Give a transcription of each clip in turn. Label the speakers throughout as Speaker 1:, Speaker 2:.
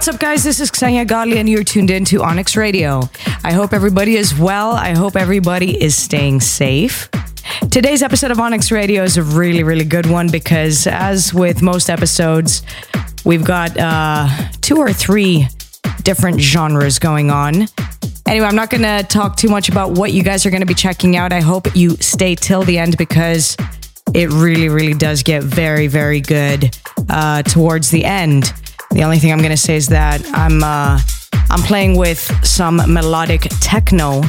Speaker 1: What's up, guys? This is Ksenia Gali, and you're tuned in to Onyx Radio. I hope everybody is well. I hope everybody is staying safe. Today's episode of Onyx Radio is a really, really good one because, as with most episodes, we've got uh, two or three different genres going on. Anyway, I'm not going to talk too much about what you guys are going to be checking out. I hope you stay till the end because it really, really does get very, very good uh, towards the end. The only thing I'm gonna say is that I'm uh, I'm playing with some melodic techno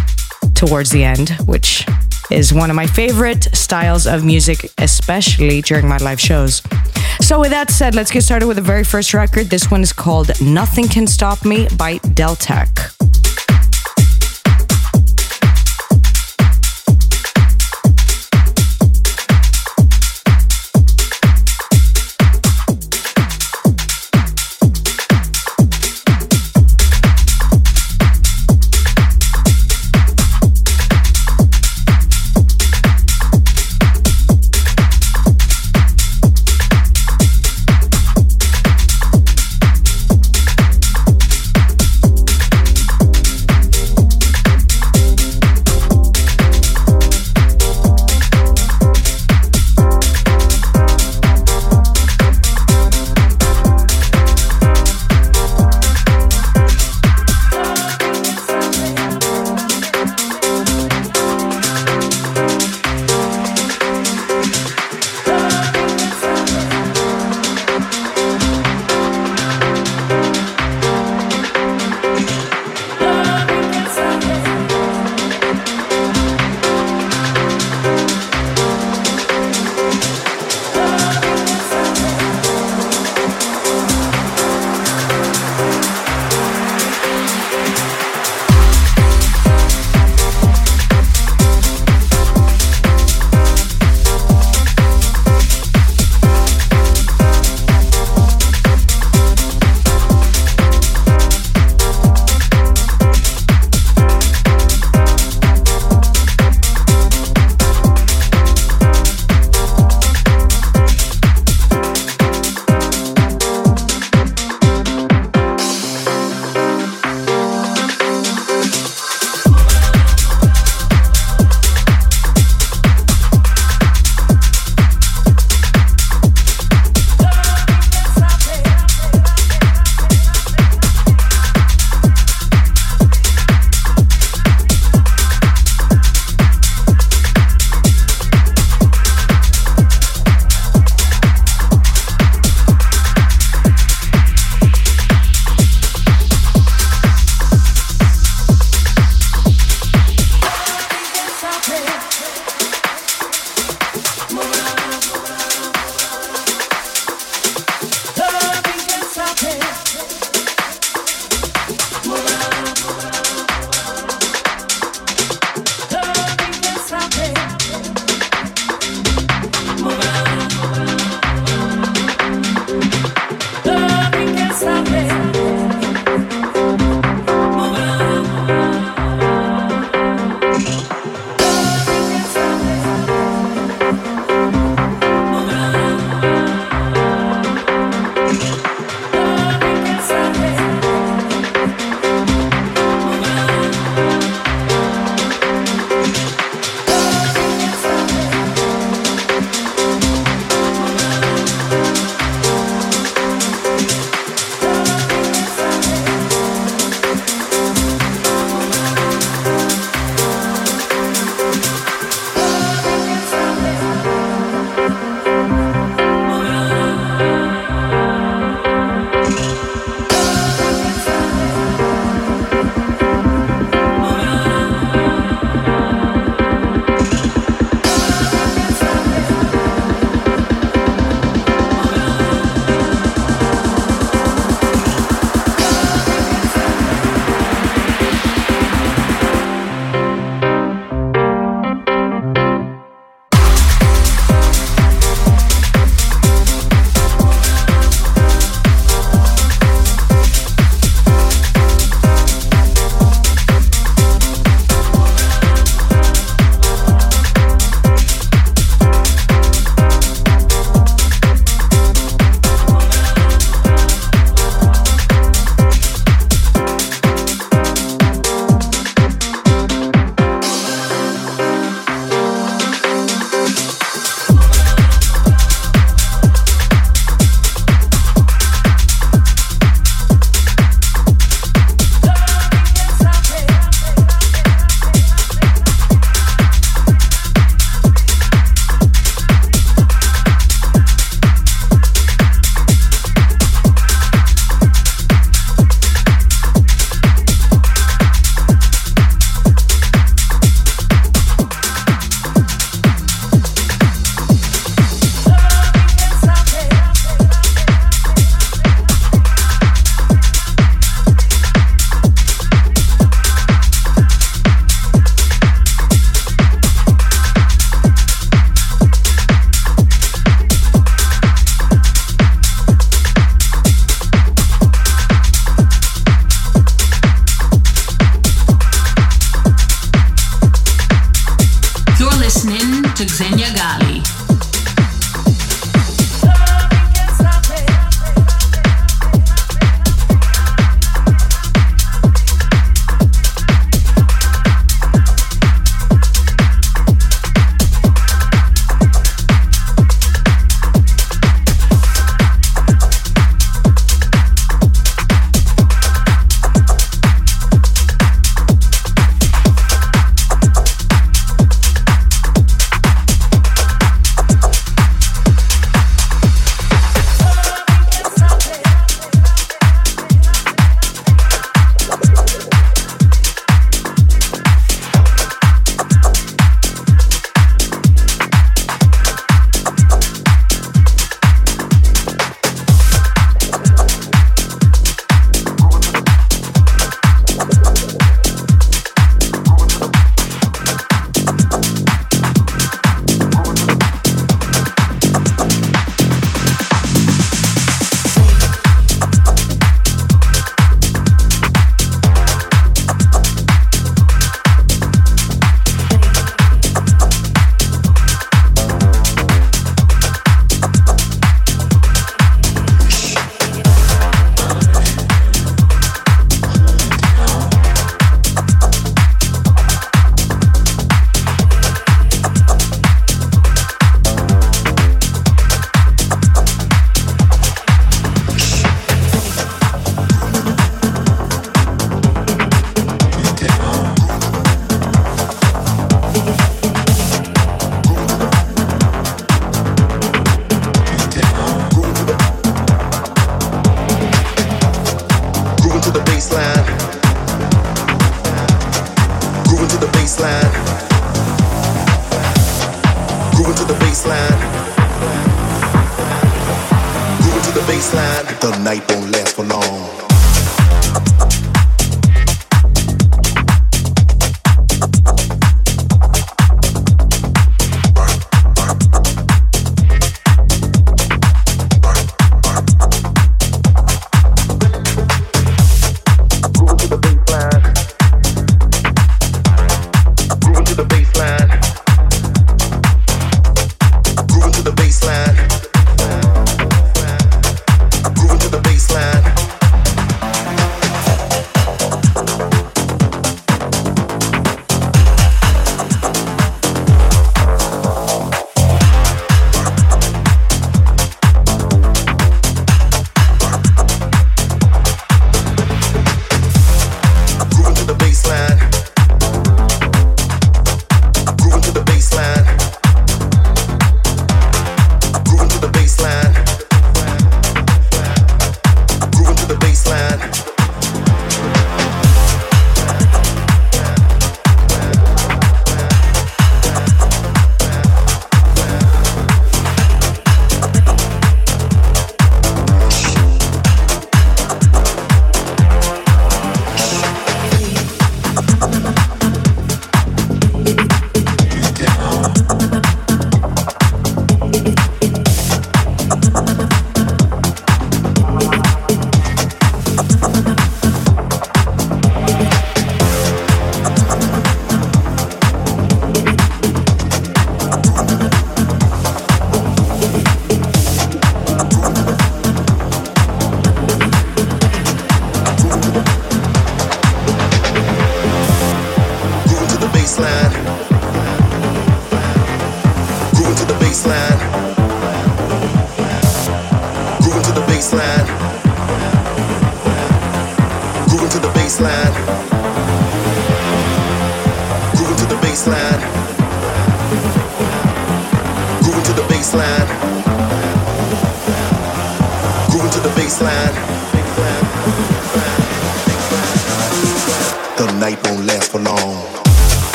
Speaker 1: towards the end, which is one of my favorite styles of music, especially during my live shows. So, with that said, let's get started with the very first record. This one is called Nothing Can Stop Me by Deltek.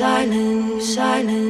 Speaker 2: silent, silent.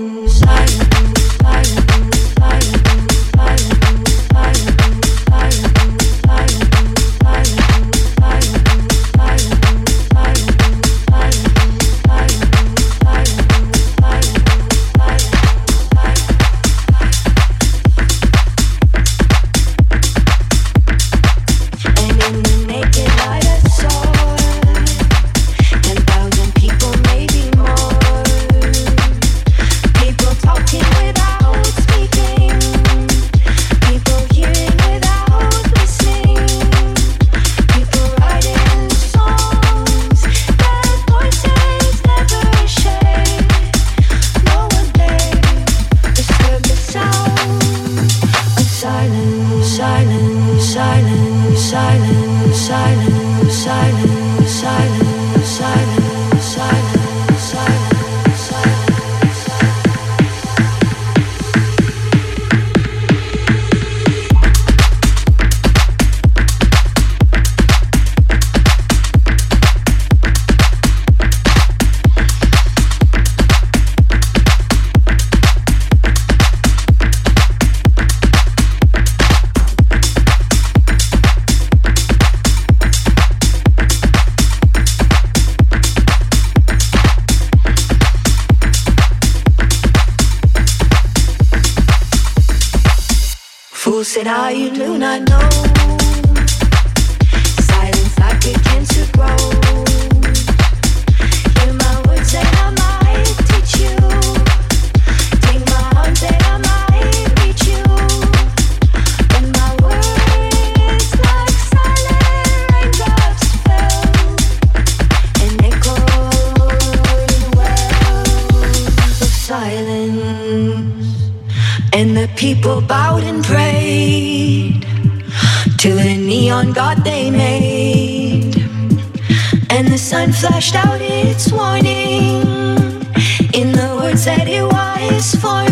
Speaker 2: people bowed and prayed to the neon god they made. And the sun flashed out its warning in the words that it was
Speaker 3: for.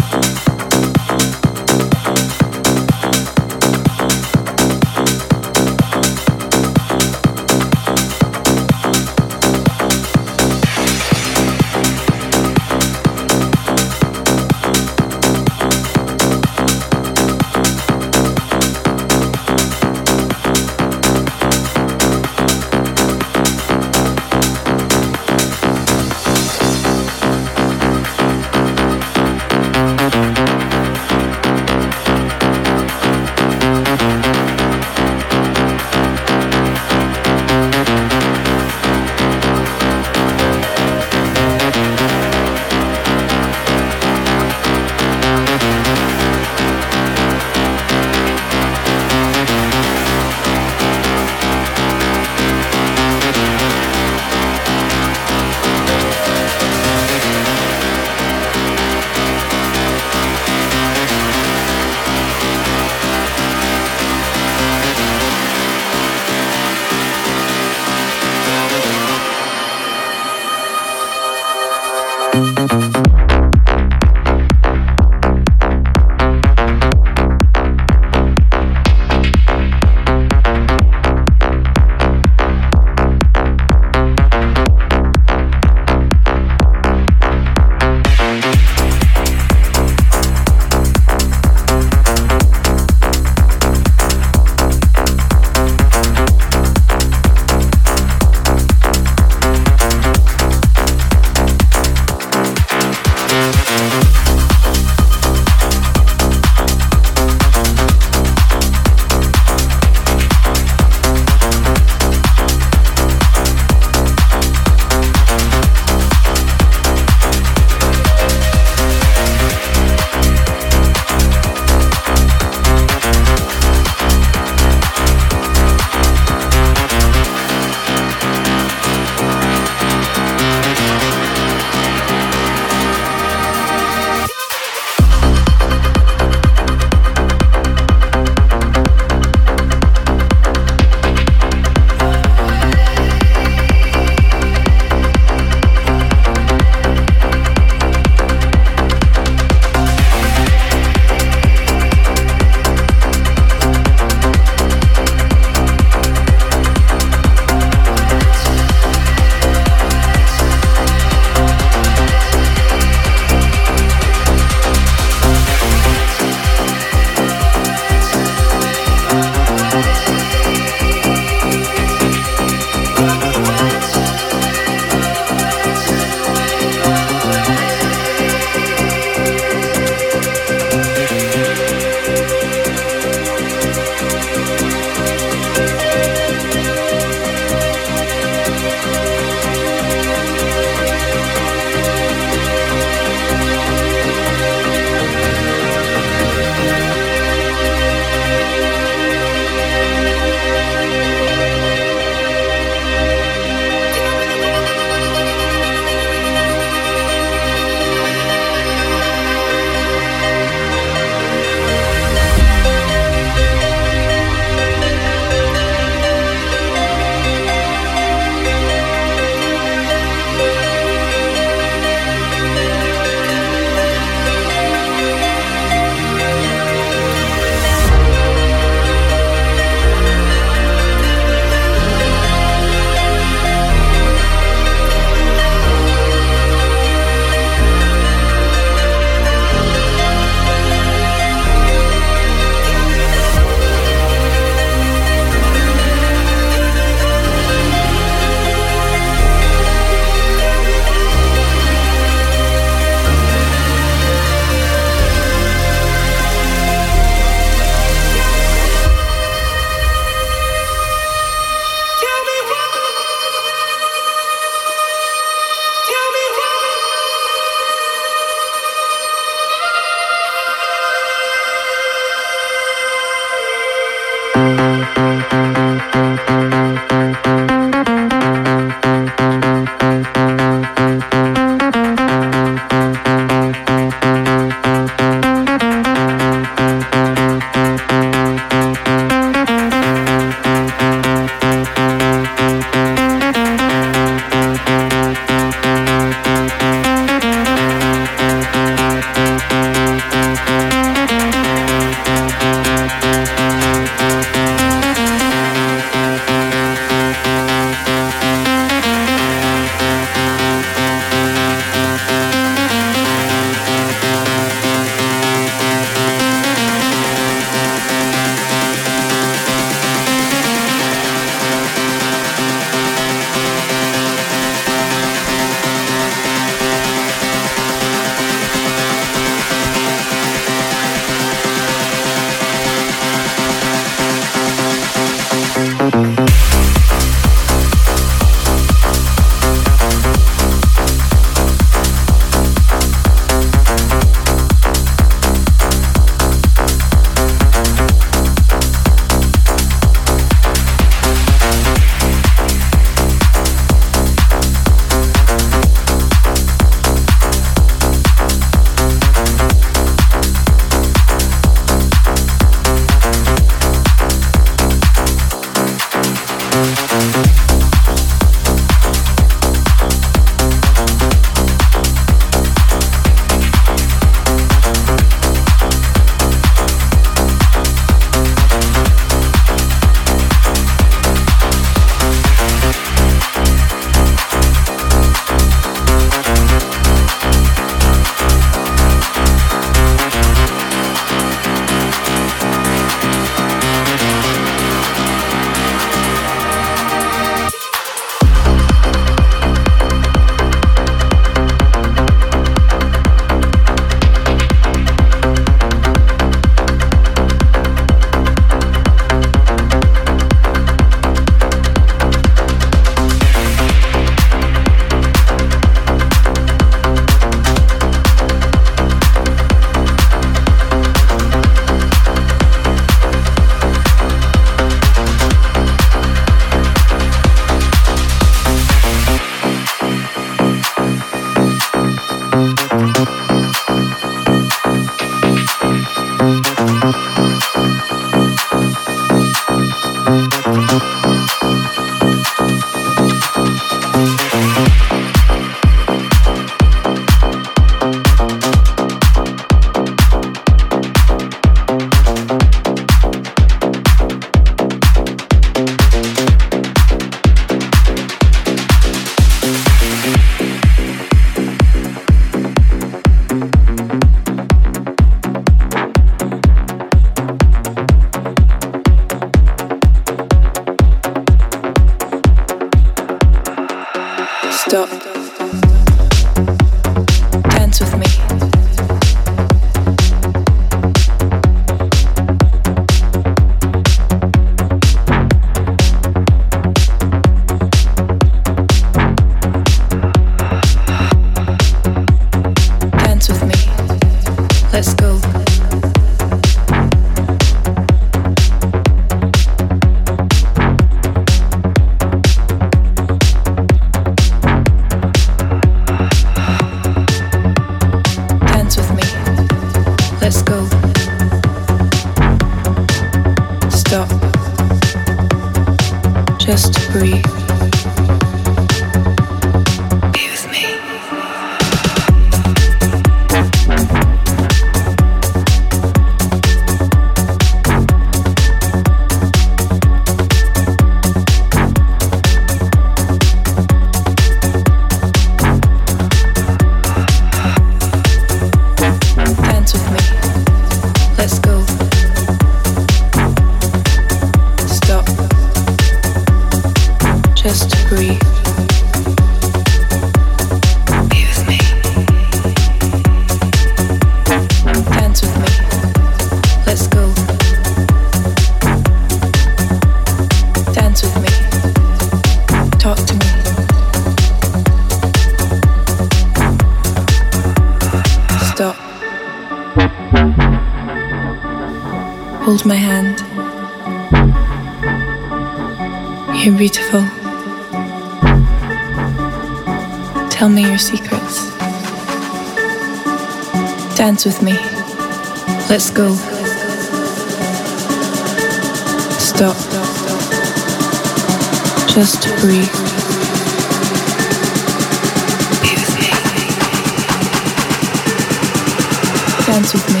Speaker 4: Dance with me.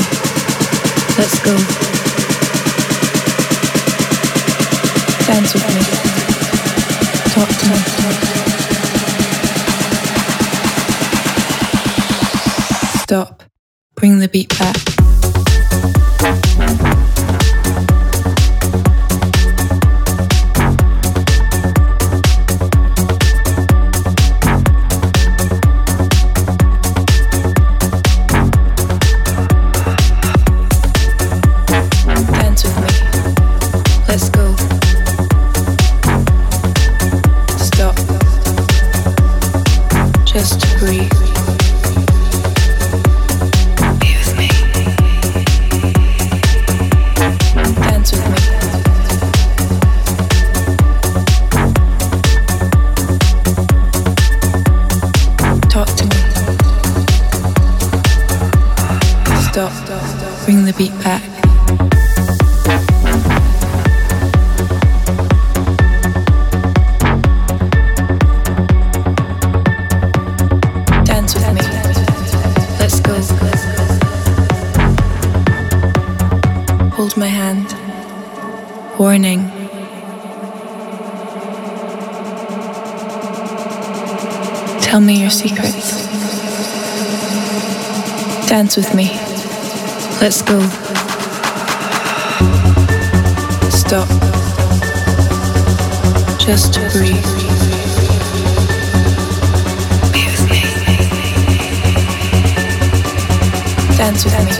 Speaker 4: Let's go. Dance with me. Talk to me. Stop. Bring the beat back. Let's go. Stop. Just to breathe. Dance with me.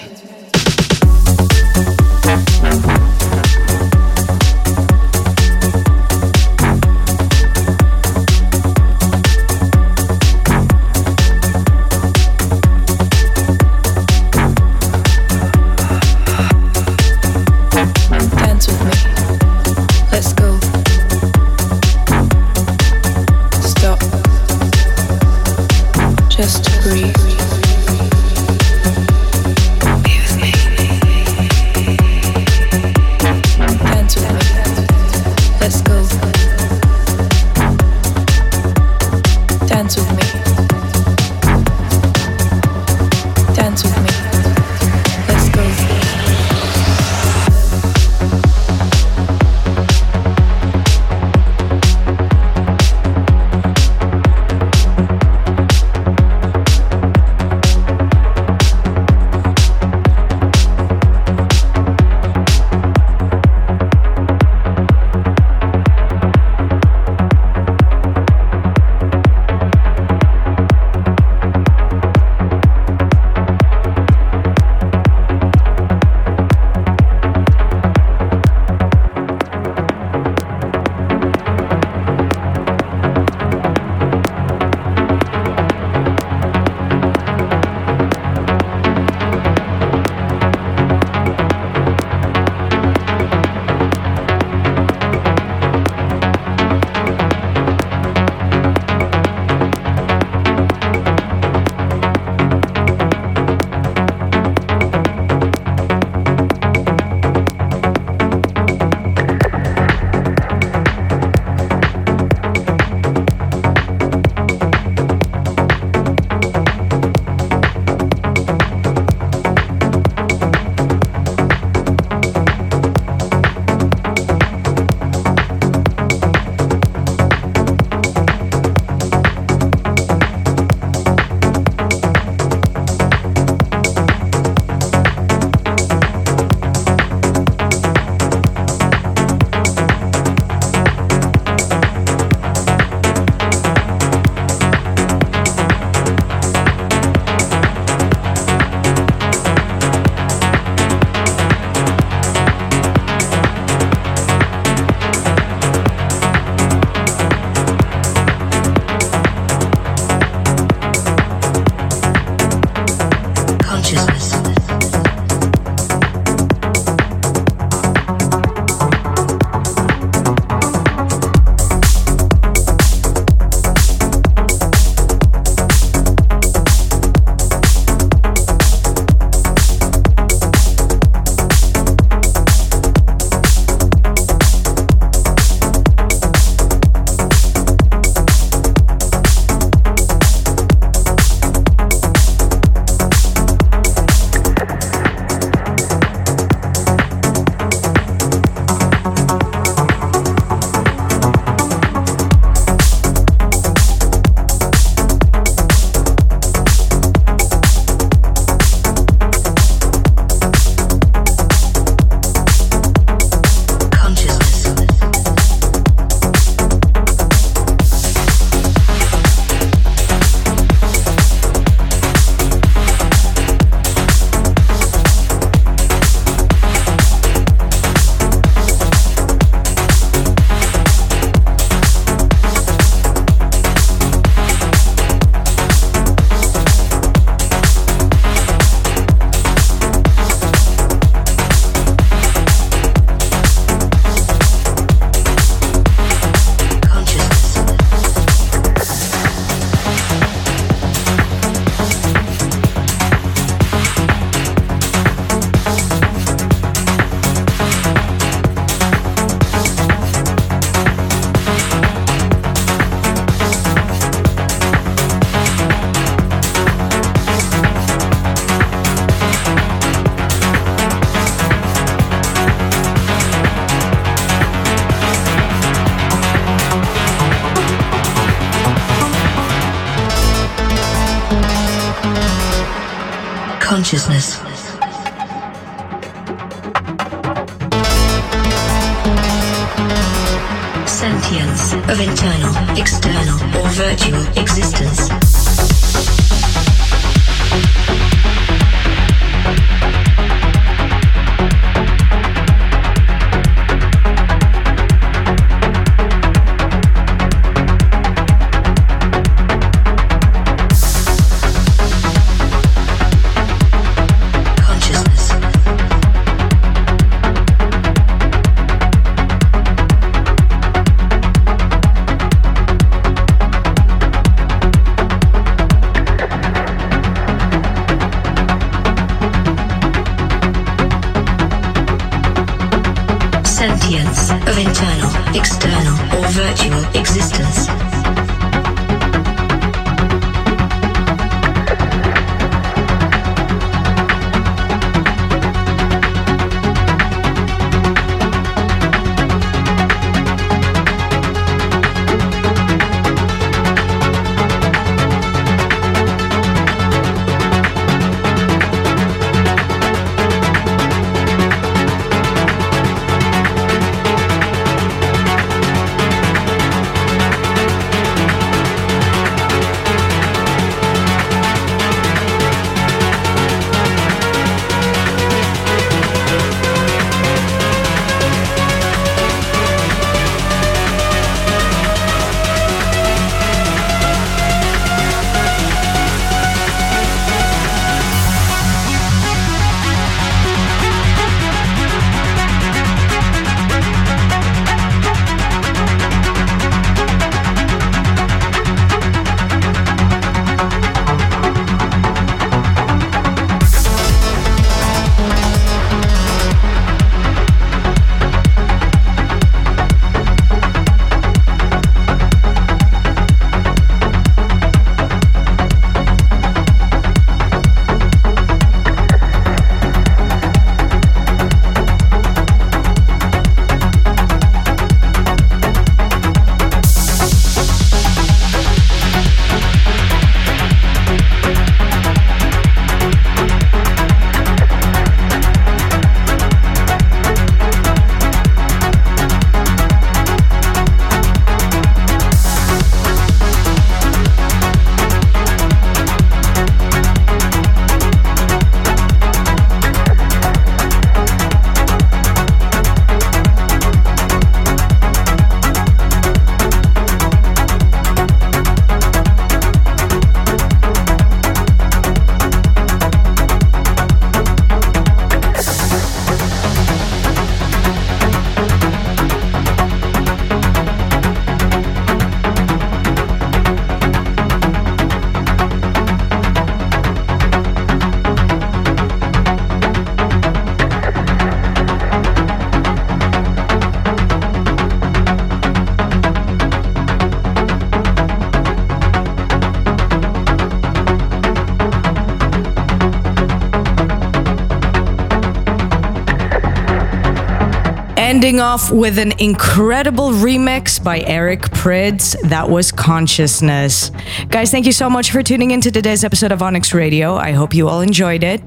Speaker 1: Ending off with an incredible remix by Eric Prydz. That was Consciousness. Guys, thank you so much for tuning into today's episode of Onyx Radio. I hope you all enjoyed it.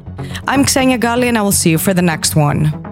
Speaker 1: I'm Xenia Gali, and I will see you for the next one.